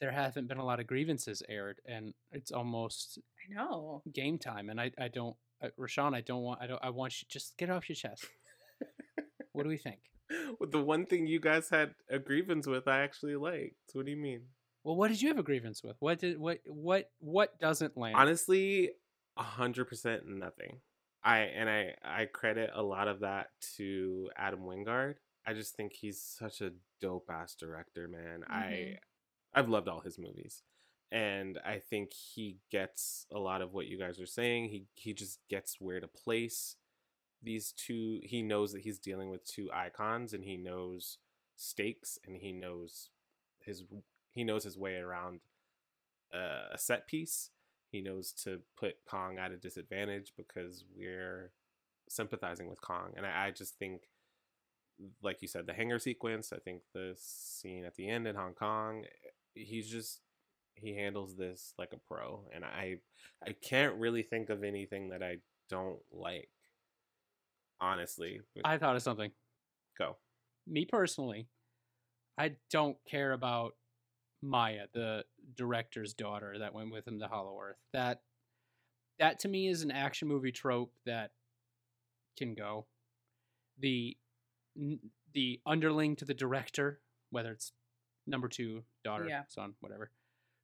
there haven't been a lot of grievances aired, and it's almost I know. game time. And I, I don't, uh, Rashawn, I don't want, I don't, I want you just get off your chest. What do we think? With the one thing you guys had a grievance with, I actually liked. What do you mean? Well, what did you have a grievance with? What did what what what doesn't land? Honestly, a hundred percent nothing. I and I I credit a lot of that to Adam Wingard. I just think he's such a dope ass director, man. I Mhm. I've loved all his movies. And I think he gets a lot of what you guys are saying. He he just gets where to place these two he knows that he's dealing with two icons and he knows stakes and he knows his he knows his way around uh, a set piece. He knows to put Kong at a disadvantage because we're sympathizing with Kong. And I, I just think like you said, the hangar sequence, I think the scene at the end in Hong Kong, he's just he handles this like a pro. And I I can't really think of anything that I don't like. Honestly. I thought of something. Go. Me personally, I don't care about Maya, the director's daughter that went with him to Hollow Earth. That that to me is an action movie trope that can go. The the underling to the director, whether it's number two, daughter, Yeah. son, whatever,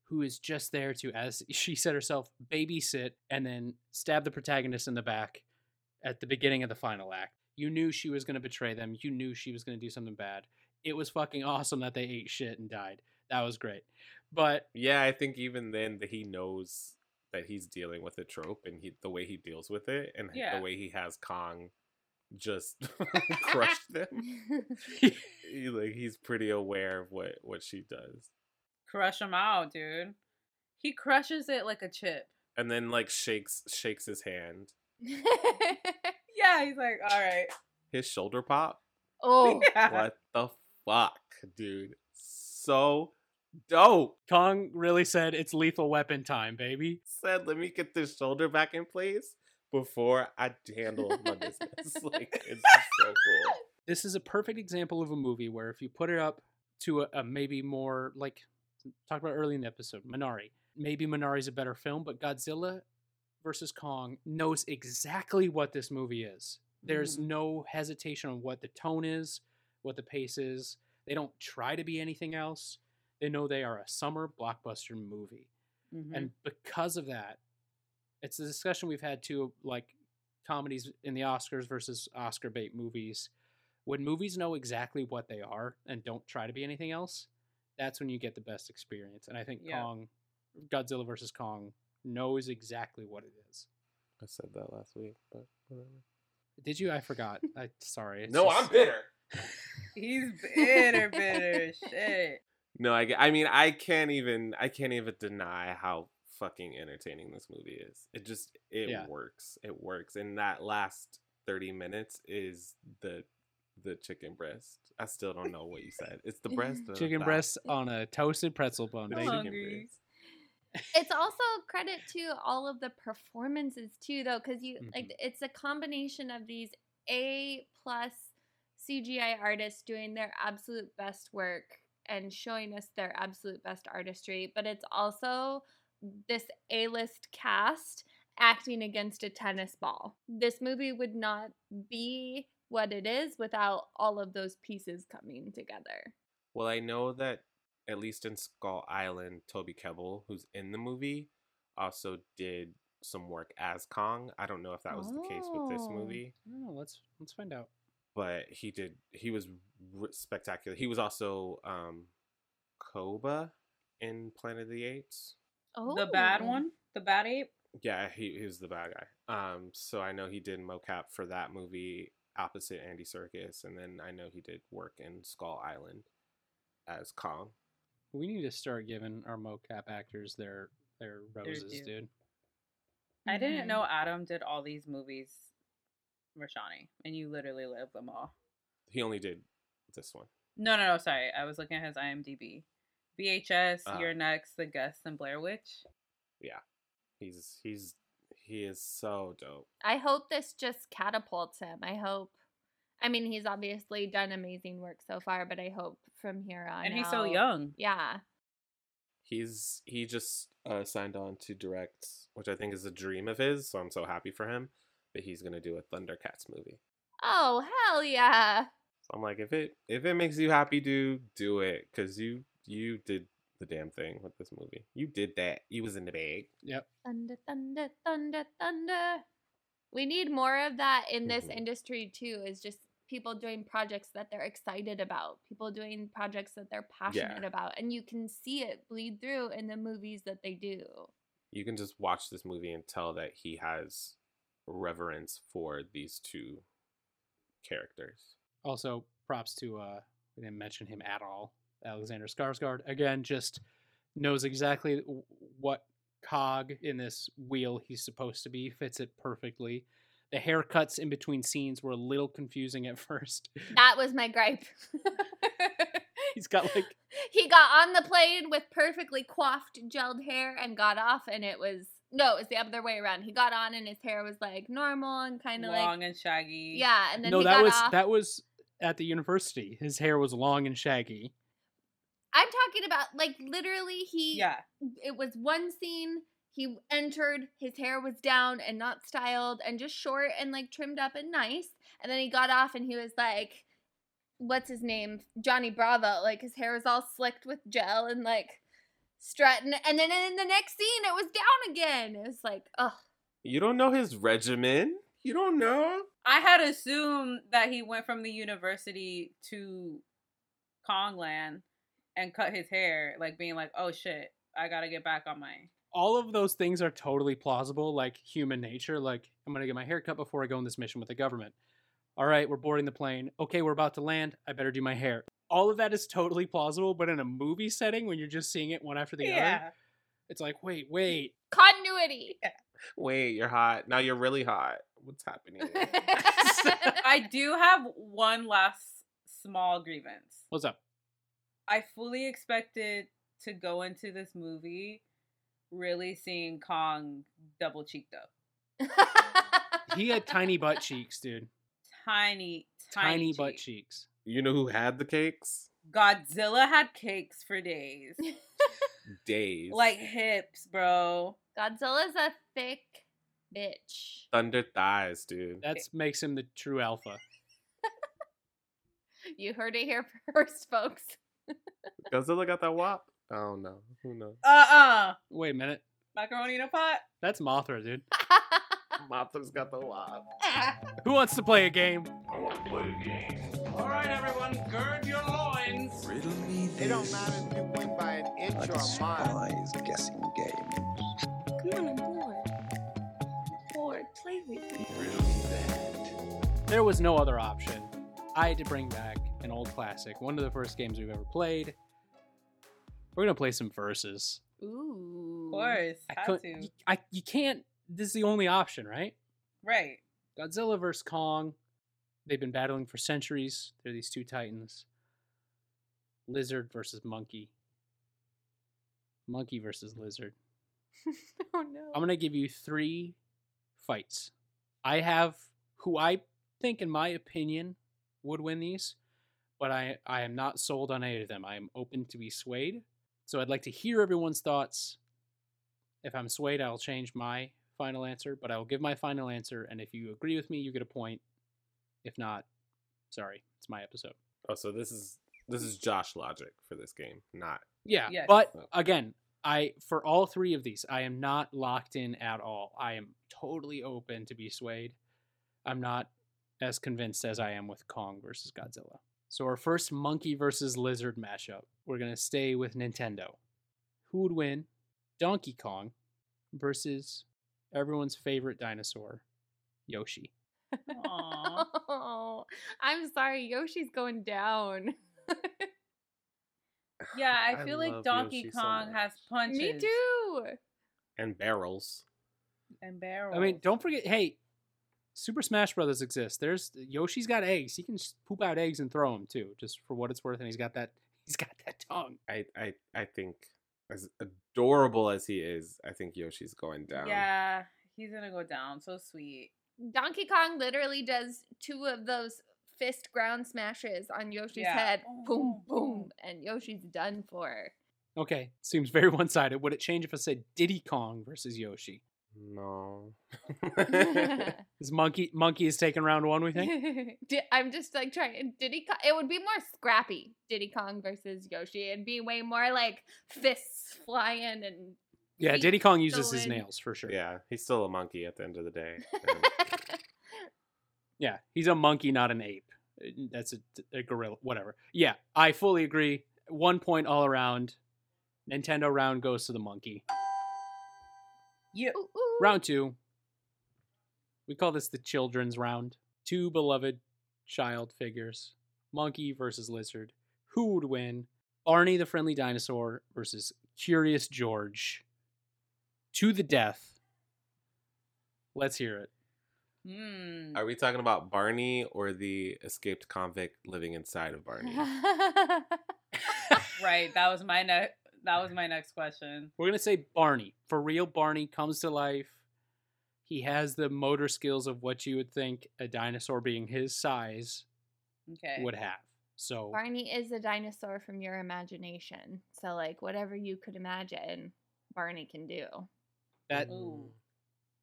who is just there to, as <laughs> she said herself, babysit and then stab the protagonist in the back at the beginning of the final act. You knew she was going to betray them. You knew she was going to do something bad. It was fucking awesome that they ate shit and died. That was great. But Yeah, I think even then that he knows that he's dealing with a trope and he the way he deals with it and Yeah. the way he has Kong just <laughs> <laughs> crush them. he, like he's pretty aware of what what she does. Crush him out, dude. He crushes it like a chip. And then like shakes shakes his hand. <laughs> Yeah, he's like, all right. His shoulder pop. oh, <laughs> Yeah. What the fuck, dude? So dope. Kong really said it's lethal weapon time, baby. Said, let me get this shoulder back in place before I handle my business. <laughs> like it's just so cool. This is a perfect example of a movie where if you put it up to a, a maybe more like talked about early in the episode, Minari. Maybe Minari's a better film, but Godzilla versus Kong knows exactly what this movie is. There's Mhm. no hesitation on what the tone is, what the pace is. They don't try to be anything else. They know they are a summer blockbuster movie. Mhm. And because of that, it's a discussion we've had too, like comedies in the Oscars versus Oscar bait movies. When movies know exactly what they are and don't try to be anything else, that's when you get the best experience. And I think Yeah. Kong, Godzilla versus Kong, knows exactly what it is. I said that last week, but whatever. Did you? I forgot. I sorry. it's No, just- I'm bitter. <laughs> He's bitter, bitter. Shit. No, I, I mean I can't even I can't even deny how fucking entertaining this movie is. It just it Yeah. works. It works. And that last 30 minutes is the the chicken breast. I still don't know what you said. It's the breast. chicken breast on a toasted pretzel bun, The I'm baby. chicken hungry. breast. It's also credit to all of the performances too though because you like Mhm. it's a combination of these a plus cgi artists doing their absolute best work and showing us their absolute best artistry but it's also this a-list cast acting against a tennis ball this movie would not be what it is without all of those pieces coming together Well, I know that at least in Skull Island, Toby Kebbell, who's in the movie, also did some work as Kong. I don't know if that was the case with this Oh. movie, Oh, let's let's find out. but he did. He was r- spectacular. He was also um, Koba in Planet of the Apes. oh The bad one? The bad ape? Yeah, he, he was the bad guy. Um, so I know he did mocap for that movie opposite Andy Serkis, and then I know he did work in Skull Island as Kong. We need to start giving our mocap actors their their roses, due. dude. I didn't know Adam did all these movies, Rashani, and you literally live them all. He only did this one. No, no, no. Sorry, I was looking at his IMDb. VHS, Ah. You're Next, The Guest, and Blair Witch. Yeah, he's he's he is so dope. I hope this just catapults him. I hope. I mean, he's obviously done amazing work so far, but I hope from here on. and he's so young. Yeah. He's he just uh, signed on to direct, which I think is a dream of his. So I'm so happy for him. But he's gonna do a Thundercats movie. Oh hell yeah! So I'm like, if it if it makes you happy, dude, do it, cause you you did the damn thing with this movie. You did that. You was in the bag. Yep. Thunder, thunder, thunder, thunder. We need more of that in this Mhm. industry too. Is just people doing projects that they're excited about, people doing projects that they're passionate about, and you can see it bleed through in the movies that they do. You can just watch this movie and tell that he has reverence for these two characters. Also, props to uh we didn't mention him at all. Alexander Skarsgård again just knows exactly what cog in this wheel he's supposed to be. Fits it perfectly. The haircuts in between scenes were a little confusing at <laughs> first. That was my gripe. <laughs> He's got like he got on the plane with perfectly coiffed gelled hair and got off and it was no, it was the other way around. He got on and his hair was like normal and kind of like Long and shaggy. yeah, and then no, he that got was off. that was at the university. His hair was long and shaggy. I'm talking about like literally he Yeah. it was one scene he entered his hair was down and not styled and just short and like trimmed up and nice and then he got off and he was like what's his name Johnny Bravo like his hair was all slicked with gel and like strutting, and then in the next scene it was down again. It was like, oh, You don't know his regimen. You don't know. I had assumed that he went from the university to Kongland and cut his hair, like being like, "Oh shit, I gotta get back on my." All of those things are totally plausible, like human nature. Like, I'm going to get my hair cut before I go on this mission with the government. All right, we're boarding the plane. Okay, we're about to land. I better do my hair. All of that is totally plausible, but in a movie setting, when you're just seeing it one after the other, it's like, wait, wait. continuity. Wait, you're hot. Now you're really hot. What's happening? <laughs> <laughs> I do have one last small grievance. What's up? I fully expected to go into this movie really seeing Kong double cheeked up. He had tiny butt cheeks, dude. Tiny, Tiny, tiny, butt cheeks. cheeks. you know who had the cakes? Godzilla had cakes for days. <laughs> Days. like hips, bro. Godzilla's a thick bitch. thunder thighs, dude. That makes him the true alpha. <laughs> You heard it here <laughs> first, folks. Godzilla got that wop. Oh no, who knows? Uh uh Wait a minute. Macaroni in a pot. That's Mothra, dude. <laughs> Mothra's got the wop. <laughs> Who wants to play a game? I want to play a game. All right, everyone, gird your loins. Riddle me this. It don't matter if you win by an inch Like or a a mile. spy's guessing game. Come on, I'm bored. Bored. Play with me. Riddle me that. There was no other option. I had to bring back an old classic, one of the first games we've ever played. We're gonna play some verses. Ooh. Of course. I Had couldn't. to. You, I, you can't. This is the only option, right? Right. Godzilla versus Kong. They've been battling for centuries. They're these two titans. Lizard versus monkey. Monkey versus lizard. <laughs> oh no. I'm gonna give you three fights. I have who I think, in my opinion, would win these, but I I am not sold on any of them. I am open to be swayed. So I'd like to hear everyone's thoughts. If I'm swayed, I'll change my final answer, but I will give my final answer, and if you agree with me, you get a point. If not, sorry, it's my episode. Oh, so this is this is Josh logic for this game, not Yeah, Yes. but Oh. again, I for all three of these, I am not locked in at all. I am totally open to be swayed. I'm not as convinced as I am with Kong versus Godzilla. So our first monkey versus lizard mashup. we're gonna stay with Nintendo. Who would win? Donkey Kong versus everyone's favorite dinosaur, Yoshi. Aw. <laughs> Oh, I'm sorry. Yoshi's going down. <laughs> Yeah, I I feel love like Donkey Yoshi Kong much. has punches. Me too. and barrels. And barrels. I mean, don't forget, hey, Super Smash Brothers exists. There's Yoshi's got eggs. He can poop out eggs and throw them too, just for what it's worth. And he's got that. <laughs> He's got that tongue. I I I think as adorable as he is, I think Yoshi's going down. Yeah, he's gonna go down. So sweet. Donkey Kong literally does two of those fist ground smashes on Yoshi's Yeah. head. Boom, Boom, boom, boom. boom. And Yoshi's done for. Okay, seems very <laughs> one sided. Would it change if I said Diddy Kong versus Yoshi? No. <laughs> <laughs> Is Monkey Monkey is taking round one? We think. <laughs> Di- I'm just like trying. Diddy Kong. It would be more scrappy. Diddy Kong versus Yoshi. It'd be way more like fists flying and. Yeah, feet Diddy Kong uses his nails for sure. yeah, he's still a monkey at the end of the day. And Yeah, he's a monkey, not an ape. Uh, That's a, a gorilla, whatever. Yeah, I fully agree. One point all around. Nintendo round goes to the monkey. Yeah. Ooh, ooh. Round two. We call this the children's round. Two beloved child figures. Monkey versus lizard. Who would win? Barney the friendly dinosaur versus Curious George. To the death. Let's hear it. Hmm. Are we talking about Barney or the escaped convict living inside of Barney? <laughs> Right. That was my next. That was my next question. We're gonna say Barney. For real, Barney comes to life. He has the motor skills of what you would think a dinosaur being his size Okay. would have. So Barney is a dinosaur from your imagination. So, like, whatever you could imagine, Barney can do. that Ooh.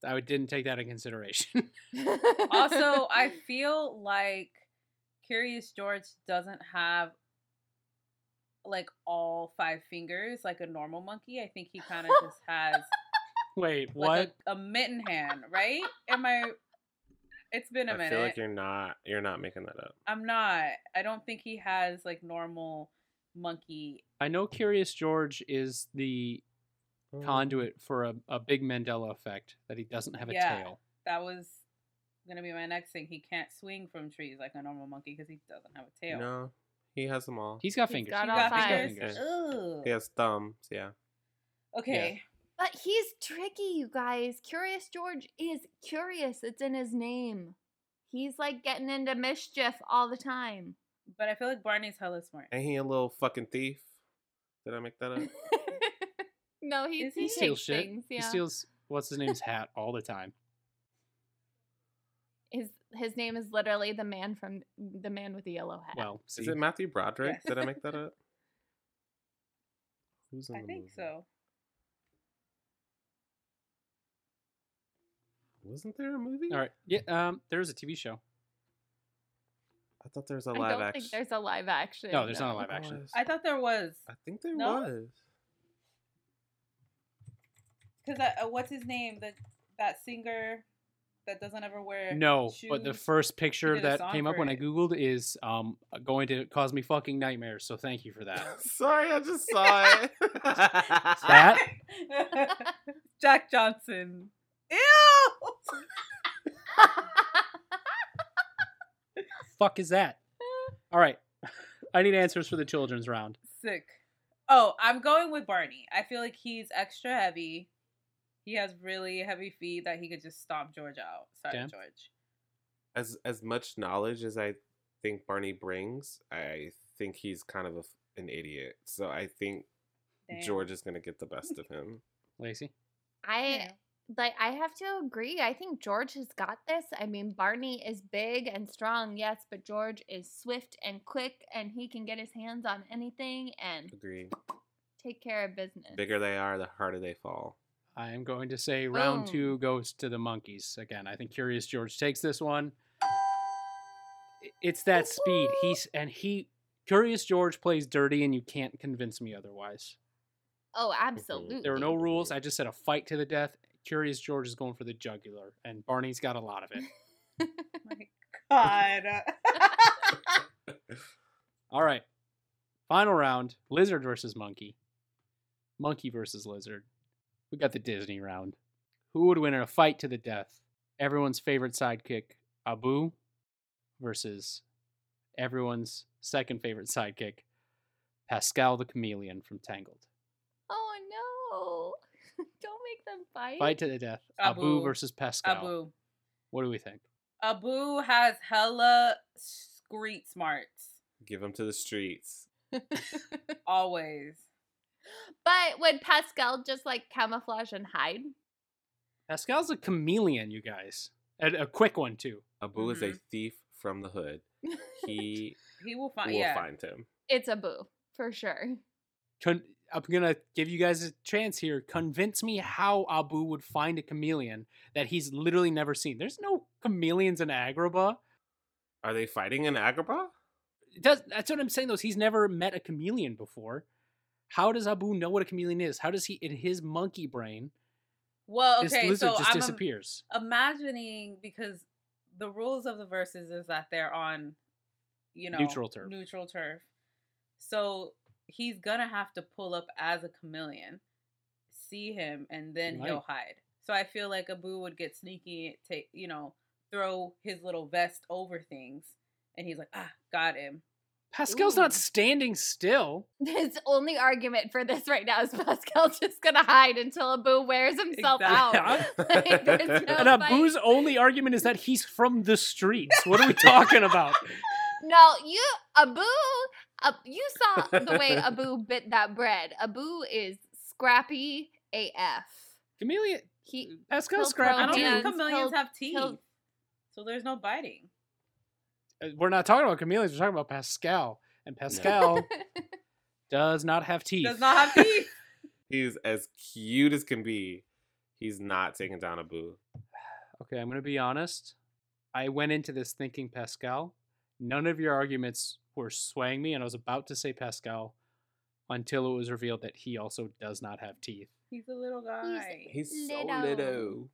I didn't take that in consideration. <laughs> also, I <laughs> feel like Curious George doesn't have like all five fingers like a normal monkey. I think he kind of <laughs> just has Wait, what? a, a mitten hand, right? Am I? It's been a I minute. I feel like you're not you're not making that up. I'm not. I don't think he has like normal monkey. I know Curious George is the Mm. conduit for a, a big Mandela effect that he doesn't have a Yeah. tail. That was gonna be my next thing. He can't swing from trees like a normal monkey because he doesn't have a tail. No, he has them all. He's got He's fingers. got He all got five. fingers? Yeah. Ugh. He has thumbs. Yeah. Okay. But he's tricky, you guys. Curious George is curious. It's in his name. He's like getting into mischief all the time. But I feel like Barney's hella smart. Ain't he a little fucking thief? Did I make that up? <laughs> no, he, he, he? He steals takes shit. things. He steals what's his name's hat all the time. his his name is literally the man from the man with the yellow hat. Well, see, Is it Matthew Broderick? Yes. Did I make that <laughs> up? Who's in I the think movie? so. Wasn't there a movie? all right. Yeah. Um. There's a TV show. I thought there was a live don't action. think there's a live action. No, there's not a live action. was- I thought there was. I think there No? was. Cause uh, what's his name? The that singer that doesn't ever wear No, but the first picture that came up for when I googled is um going to cause me fucking nightmares. So thank you for that. <laughs> Sorry, I just saw it. <laughs> that <laughs> Jack Johnson. Ew. fuck is that? All right. I need answers for the children's round. Sick. Oh, I'm going with Barney. I feel like he's extra heavy. He has really heavy feet that he could just stomp George out. Sorry, Damn. George. as as much knowledge as I think Barney brings, I think he's kind of a, an idiot. So I think Damn. George is gonna get the best of him. <laughs> Lacey? I like I have to agree. I think George has got this. I mean, Barney is big and strong, yes, but George is swift and quick and he can get his hands on anything and Agreed. take care of business. Bigger they are, the harder they fall. I am going to say round Boom. two goes to the monkeys. Again, I think Curious George takes this one. It's that speed. He's and he Curious George plays dirty and you can't convince me otherwise. Oh, absolutely. There are no rules. I just said a fight to the death. Curious George is going for the jugular, and Barney's got a lot of it. <laughs> My God. <laughs> All right. Final round lizard versus monkey. Monkey versus lizard. We got the Disney round. Who would win in a fight to the death? Everyone's favorite sidekick, Abu, versus everyone's second favorite sidekick, Pascal the chameleon from Tangled. Oh no. <laughs> Don't make them fight. Fight to the death. Abu, Abu. versus Pascal. Abu. What do we think? Abu has hella street smarts. Give him to the streets. <laughs> <laughs> Always. But would Pascal just like camouflage and hide? Pascal's a chameleon, you guys. And a quick one too. Abu is a Mhm. thief from the hood. <laughs> He He will find will yeah. find him. It's Abu, for sure. Con- I'm gonna give you guys a chance here. Convince me how Abu would find a chameleon that he's literally never seen. There's no chameleons in Agrabah. Are they fighting in Agrabah? Does that's what I'm saying? Though he's never met a chameleon before. How does Abu know what a chameleon is? How does he, in his monkey brain, Well, okay, lizard so just I'm im- disappears? imagining because the rules of the verses is that they're on, you know, Neutral turf. Neutral turf. So he's gonna have to pull up as a chameleon, see him, and then he'll hide. So I feel like Abu would get sneaky, take you know, throw his little vest over things, and he's like, ah, got him. Pascal's Ooh. not standing still. <laughs> His only argument for this right now is Pascal's <laughs> just gonna hide until Abu wears himself out. <laughs> Like, no and fight. Abu's only argument is that he's from the streets. What are we talking about? No, you Abu, uh, you saw the way Abu bit that bread. Abu is scrappy AF. Chameleon. He Pascal's scrappy I don't too. think hands, chameleons he'll- have teeth, he'll- so there's no biting. Uh, We're not talking about chameleons. We're talking about Pascal, and Pascal <laughs> does not have teeth. Does not have teeth. <laughs> He's as cute as can be. He's not taking down Abu. Okay, I'm going to be honest. I went into this thinking Pascal. None of your arguments were swaying me, and I was about to say Pascal. until it was revealed that he also does not have teeth. He's a little guy. He's so Little. little.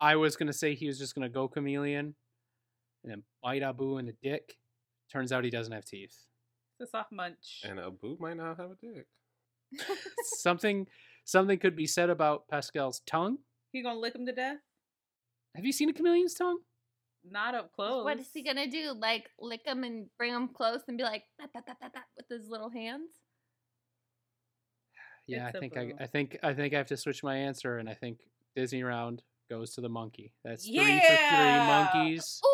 I was gonna say he was just gonna go chameleon and then bite Abu in the dick. Turns out he doesn't have teeth. It's a soft munch. And Abu might not have a dick. <laughs> something something could be said about Pascal's tongue. He gonna lick him to death? Have you seen a chameleon's tongue? Not up close. What is he gonna do? Like lick him and bring him close and be like "Bat, bat, bat, bat, bat," with his little hands? Yeah, It's I a think I. I think I think I have to switch my answer, and I think Disney round goes to the monkey. That's three Yeah! for three monkeys. Ooh, ooh.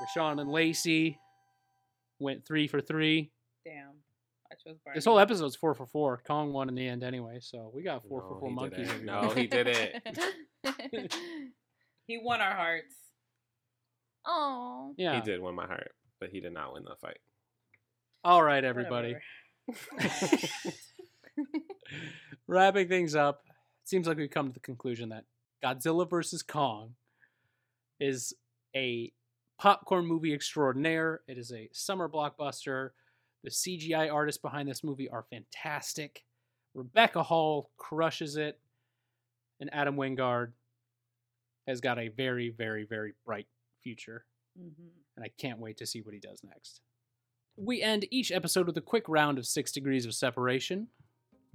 Rashawn and Lacey went three for three. Damn. I chose Barney. This whole episode's four for four. Kong won in the end anyway, so we got four No, for four he monkeys. didn't. No, he did it. <laughs> He won our hearts. Oh. Yeah. He did win my heart, but he did not win the fight. All right, everybody. <laughs> Wrapping things up, it seems like we've come to the conclusion that Godzilla versus Kong is a popcorn movie extraordinaire. It is a summer blockbuster. The CGI artists behind this movie are fantastic. Rebecca Hall crushes it. And Adam Wingard has got a very, very, very bright future. Mhm. And I can't wait to see what he does next. We end each episode with a quick round of six degrees of separation,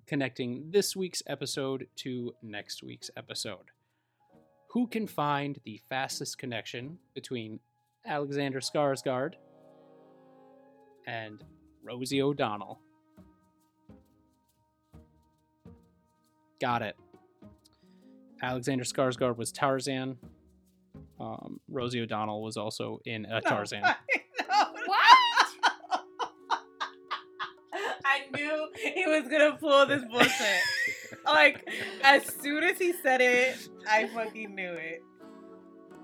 connecting this week's episode to next week's episode. Who can find the fastest connection between Alexander Skarsgård and Rosie O'Donnell? Got it. Alexander Skarsgård was Tarzan. Um, Rosie O'Donnell was also in a <laughs> Tarzan. what? <laughs> I knew he was gonna pull this bullshit. like as soon as he said it, I fucking knew it.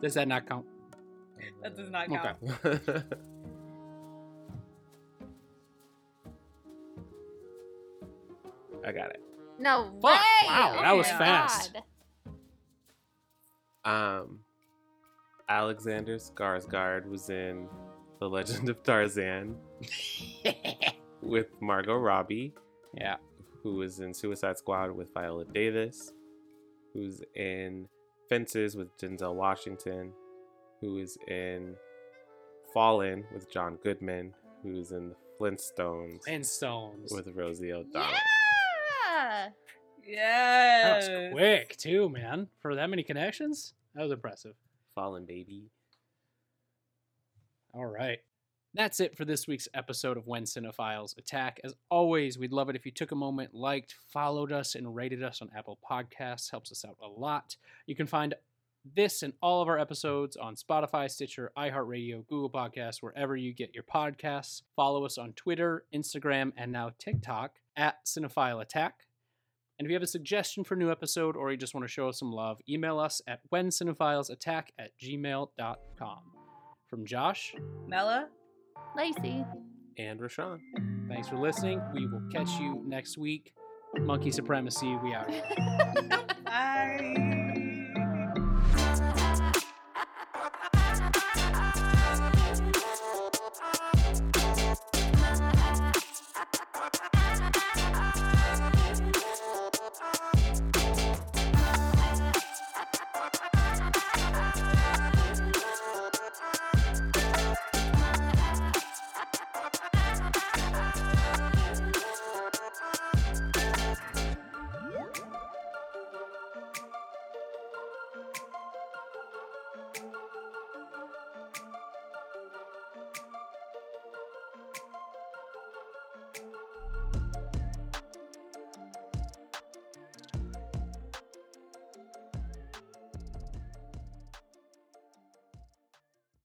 Does that not count? That does not Okay. count. <laughs> I got it. No Fuck, way! wow, Oh that was fast. God. Um, Alexander Skarsgård was in The Legend of Tarzan <laughs> with Margot Robbie, Yeah. who was in Suicide Squad with Viola Davis, who's in Fences with Denzel Washington, who is in Fallen with John Goodman, who's in The Flintstones Flintstones. with Rosie O'Donnell. Yeah. That was quick too, man. For that many connections, that was impressive. Fallen baby. All right. That's it for this week's episode of When Cinephiles Attack. As always, we'd love it if you took a moment, liked, followed us, and rated us on Apple Podcasts. Helps us out a lot. You can find this and all of our episodes on Spotify, Stitcher, iHeartRadio, Google Podcasts, wherever you get your podcasts. Follow us on Twitter, Instagram, and now TikTok at Cinephile Attack. And if you have a suggestion for a new episode or you just want to show us some love, email us at whencinephilesattack at gmail.com. From Josh, Mella. Lacey. And Rashawn. thanks for listening. We will catch you next week. Monkey Supremacy, we out. <laughs> Bye.